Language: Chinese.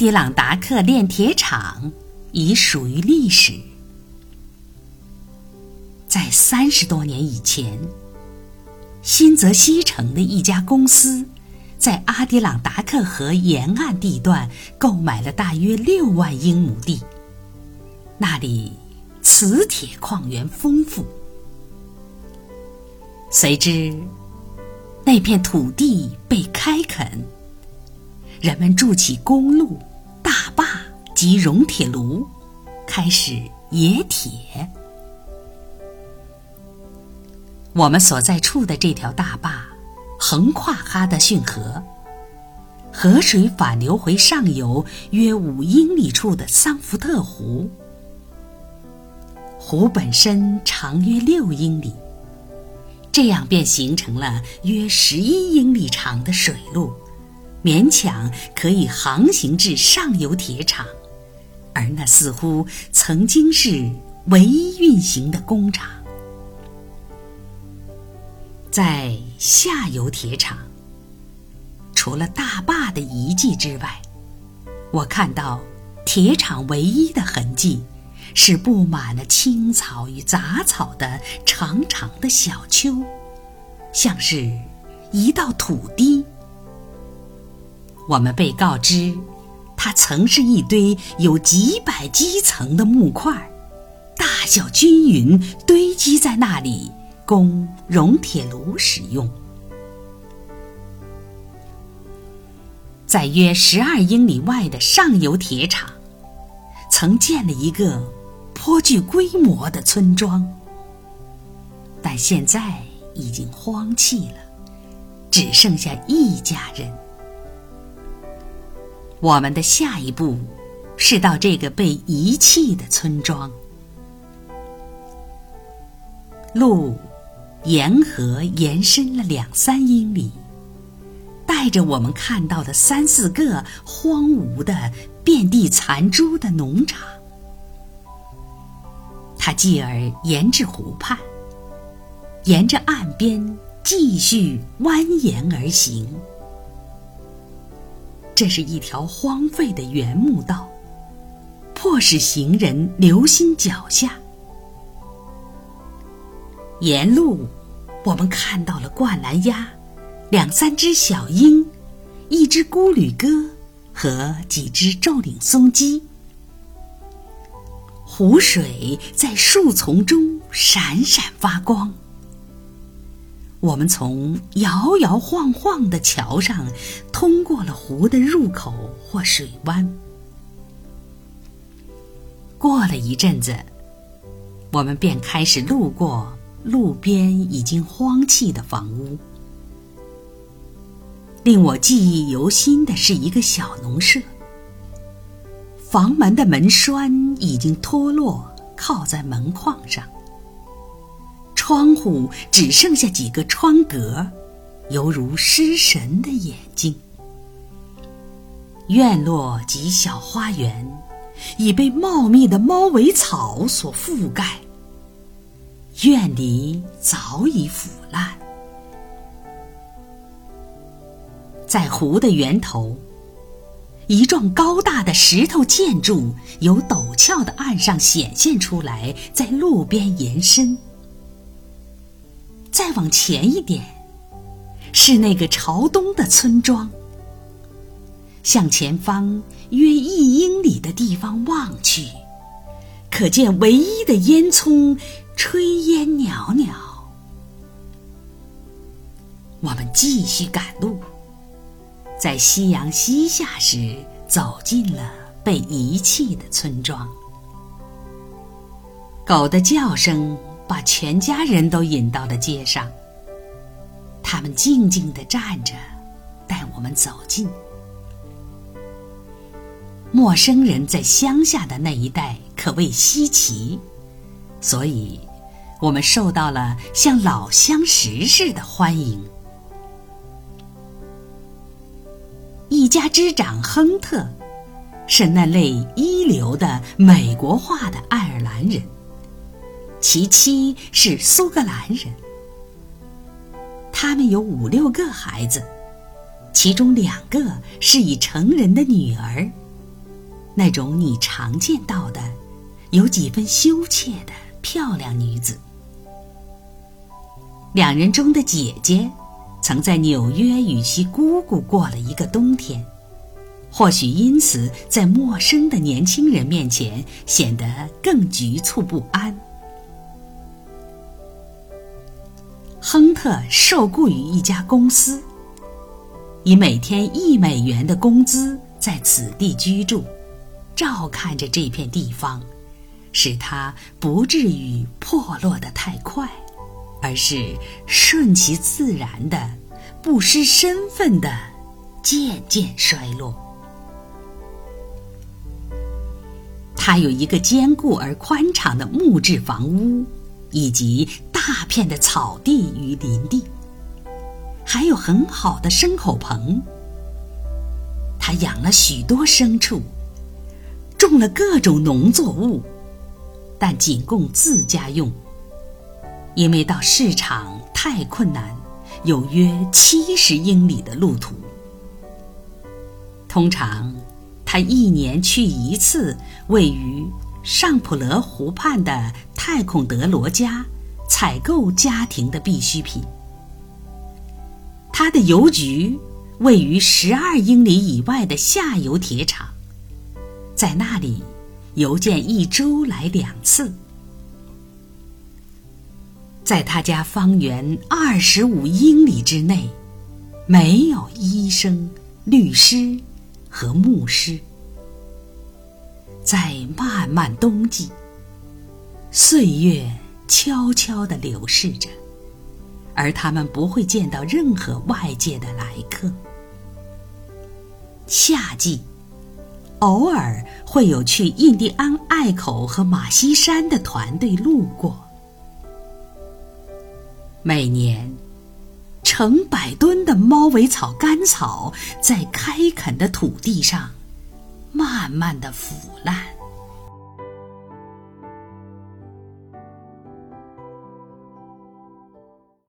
迪朗达克炼铁厂已属于历史。在三十多年以前，新泽西城的一家公司，在阿迪朗达克河沿岸地段购买了大约六万英亩地，那里磁铁矿源丰富。随之，那片土地被开垦，人们筑起公路、及熔铁炉，开始冶铁。我们所在处的这条大坝横跨哈德逊河，河水反流回上游约五英里处的桑福特湖。湖本身长约六英里。这样便形成了约十一英里长的水路，勉强可以航行至上游铁厂，而那似乎曾经是唯一运行的工厂。在下游铁厂，除了大坝的遗迹之外，我看到铁厂唯一的痕迹。是布满了青草与杂草的长长的小丘，像是一道土堤。我们被告知，它曾是一堆有几百基层的木块，大小均匀，堆积在那里，供熔铁炉使用。在约十二英里外的上游铁厂，曾建了一个。颇具规模的村庄，但现在已经荒弃了，只剩下一家人。我们的下一步是到这个被遗弃的村庄。路沿河延伸了两三英里，带着我们看到的三四个荒芜的、遍地残株的农场。他继而沿至湖畔，沿着岸边继续蜿蜒而行。这是一条荒废的原木道，迫使行人留心脚下。沿路，我们看到了灌篮鸭、两三只小鹰、一只孤旅鸽和几只皱领松鸡。湖水在树丛中闪闪发光。我们从摇摇晃晃的桥上通过了湖的入口或水湾。过了一阵子，我们便开始路过路边已经荒弃的房屋。令我记忆犹新的是一个小农舍。房门的门栓已经脱落，靠在门框上。窗户只剩下几个窗格，犹如失神的眼睛。院落及小花园已被茂密的猫尾草所覆盖，院篱早已腐烂。在湖的源头。一幢高大的石头建筑由陡峭的岸上显现出来，在路边延伸。再往前一点，是那个朝东的村庄。向前方约一英里的地方望去，可见唯一的烟囱炊烟袅袅。我们继续赶路。在夕阳西下时，走进了被遗弃的村庄。狗的叫声把全家人都引到了街上。他们静静地站着，带我们走近。陌生人在乡下的那一带可谓稀奇，所以我们受到了像老相识似的欢迎。一家之长亨特，是那类一流的美国化的爱尔兰人，其妻是苏格兰人。他们有五六个孩子，其中两个是已成人的女儿，那种你常见到的、有几分羞怯的漂亮女子。两人中的姐姐，曾在纽约与其姑姑过了一个冬天，或许因此在陌生的年轻人面前显得更局促不安。特受雇于一家公司，以每天一美元的工资在此地居住，照看着这片地方，使它不至于破落得太快，而是顺其自然的、不失身份的渐渐衰落。他有一个坚固而宽敞的木质房屋。以及大片的草地与林地，还有很好的牲口棚。他养了许多牲畜，种了各种农作物，但仅供自家用，因为到市场太困难，有约七十英里的路途。通常，他一年去一次位于。上普勒湖畔的泰孔德罗家，采购家庭的必需品。他的邮局位于十二英里以外的下游铁厂，在那里，邮件一周来两次。在他家方圆二十五英里之内，没有医生、律师和牧师。在漫漫冬季，岁月悄悄地流逝着，而他们不会见到任何外界的来客。夏季，偶尔会有去印第安隘口和马西山的团队路过。每年，成百吨的猫尾草干草在开垦的土地上。慢慢的腐烂。